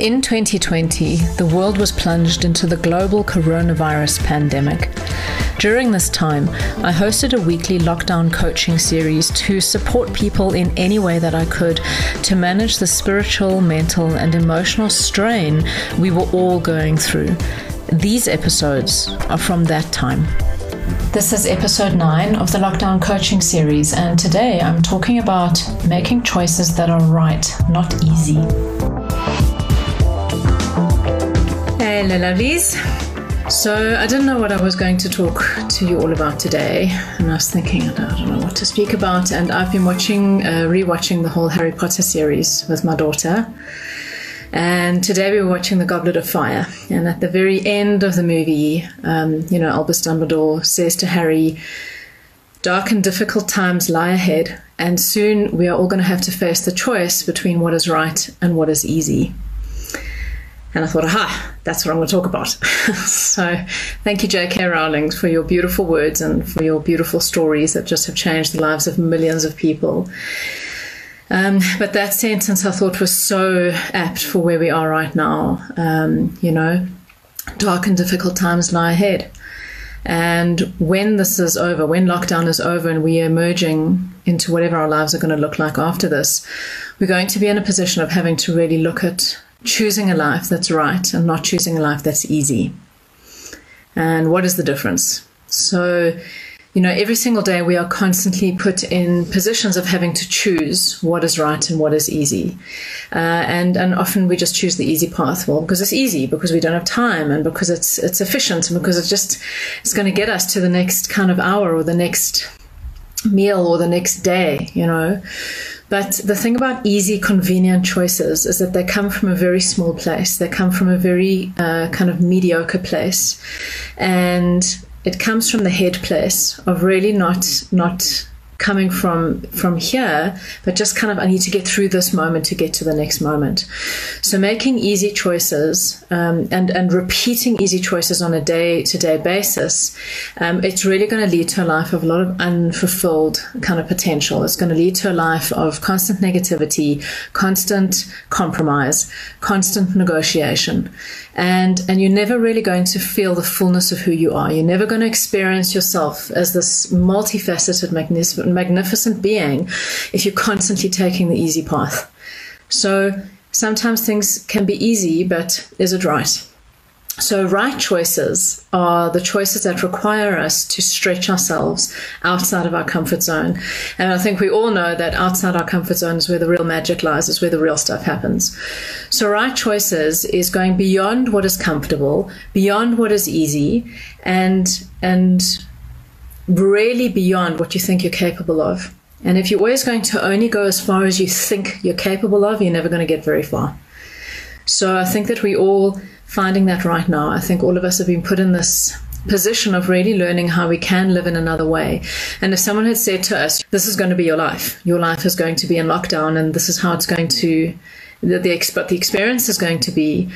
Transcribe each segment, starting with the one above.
In 2020, the world was plunged into the global coronavirus pandemic. During this time, I hosted a weekly lockdown coaching series to support people in any way that I could to manage the spiritual, mental, and emotional strain we were all going through. These episodes are from that time. This is episode 9 of the Lockdown Coaching Series, and today I'm talking about making choices that are right, not easy. Hello, lovelies. So, I didn't know what I was going to talk to you all about today, and I was thinking, I don't know what to speak about. And I've been watching, uh, rewatching the whole Harry Potter series with my daughter. And today we were watching The Goblet of Fire. And at the very end of the movie, um, you know, Albus Dumbledore says to Harry, Dark and difficult times lie ahead, and soon we are all going to have to face the choice between what is right and what is easy. And I thought, aha, that's what I'm going to talk about. so thank you, J.K. Rowling, for your beautiful words and for your beautiful stories that just have changed the lives of millions of people. Um, but that sentence I thought was so apt for where we are right now. Um, you know, dark and difficult times lie ahead. And when this is over, when lockdown is over and we are emerging into whatever our lives are going to look like after this, we're going to be in a position of having to really look at choosing a life that's right and not choosing a life that's easy. And what is the difference? So, you know, every single day we are constantly put in positions of having to choose what is right and what is easy. Uh, and, and often we just choose the easy path. Well, because it's easy, because we don't have time and because it's, it's efficient and because it's just, it's going to get us to the next kind of hour or the next meal or the next day, you know. But the thing about easy, convenient choices is that they come from a very small place. They come from a very uh, kind of mediocre place, and it comes from the head place of really not not coming from from here but just kind of i need to get through this moment to get to the next moment. So making easy choices um, and and repeating easy choices on a day to day basis um, it's really going to lead to a life of a lot of unfulfilled kind of potential. It's going to lead to a life of constant negativity constant compromise constant negotiation. And and you're never really going to feel the fullness of who you are. You're never going to experience yourself as this multifaceted magnificent magnificent being if you're constantly taking the easy path. So sometimes things can be easy, but is it right? So, right choices are the choices that require us to stretch ourselves outside of our comfort zone. And I think we all know that outside our comfort zone is where the real magic lies, is where the real stuff happens. So, right choices is going beyond what is comfortable, beyond what is easy, and, and really beyond what you think you're capable of. And if you're always going to only go as far as you think you're capable of, you're never going to get very far. So I think that we all finding that right now. I think all of us have been put in this position of really learning how we can live in another way. And if someone had said to us, this is going to be your life, your life is going to be in lockdown and this is how it's going to, the, the, the experience is going to be,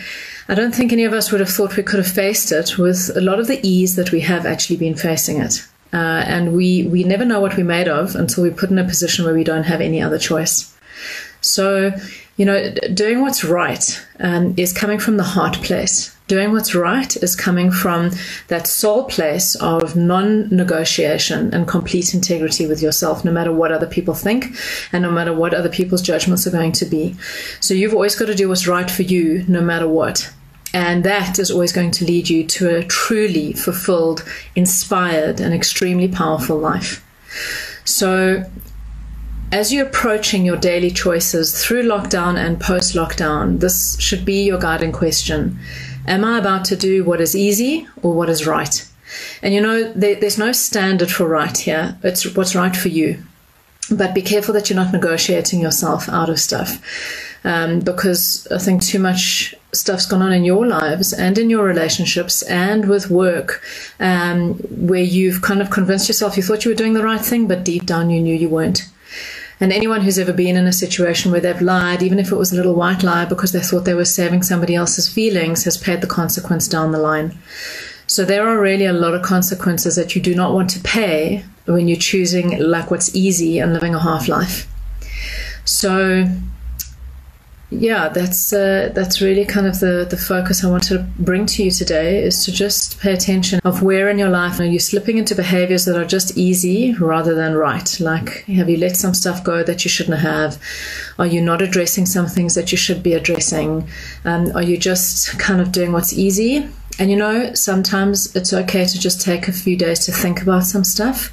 I don't think any of us would have thought we could have faced it with a lot of the ease that we have actually been facing it. Uh, and we, we never know what we're made of until we're put in a position where we don't have any other choice. So, you know, doing what's right um, is coming from the heart place. Doing what's right is coming from that soul place of non negotiation and complete integrity with yourself, no matter what other people think and no matter what other people's judgments are going to be. So you've always got to do what's right for you, no matter what. And that is always going to lead you to a truly fulfilled, inspired, and extremely powerful life. So, as you're approaching your daily choices through lockdown and post lockdown, this should be your guiding question Am I about to do what is easy or what is right? And you know, there, there's no standard for right here, it's what's right for you. But be careful that you're not negotiating yourself out of stuff um, because I think too much stuff's gone on in your lives and in your relationships and with work um, where you've kind of convinced yourself you thought you were doing the right thing, but deep down you knew you weren't. And anyone who's ever been in a situation where they've lied, even if it was a little white lie because they thought they were saving somebody else's feelings, has paid the consequence down the line. So there are really a lot of consequences that you do not want to pay when you're choosing like what's easy and living a half life. So yeah, that's uh, that's really kind of the the focus I want to bring to you today is to just pay attention of where in your life are you slipping into behaviors that are just easy rather than right. Like, have you let some stuff go that you shouldn't have? Are you not addressing some things that you should be addressing? Um, are you just kind of doing what's easy? And you know, sometimes it's okay to just take a few days to think about some stuff.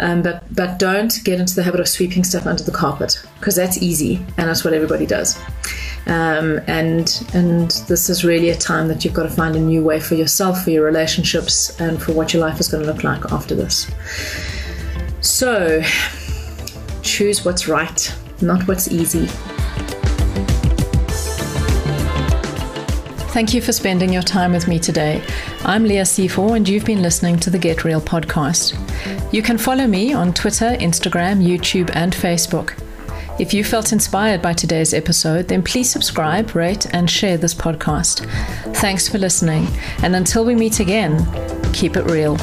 Um, but but don't get into the habit of sweeping stuff under the carpet because that's easy and that's what everybody does. Um, and and this is really a time that you've got to find a new way for yourself, for your relationships, and for what your life is going to look like after this. So choose what's right, not what's easy. Thank you for spending your time with me today. I'm Leah Sefor, and you've been listening to the Get Real podcast. You can follow me on Twitter, Instagram, YouTube, and Facebook. If you felt inspired by today's episode, then please subscribe, rate, and share this podcast. Thanks for listening, and until we meet again, keep it real.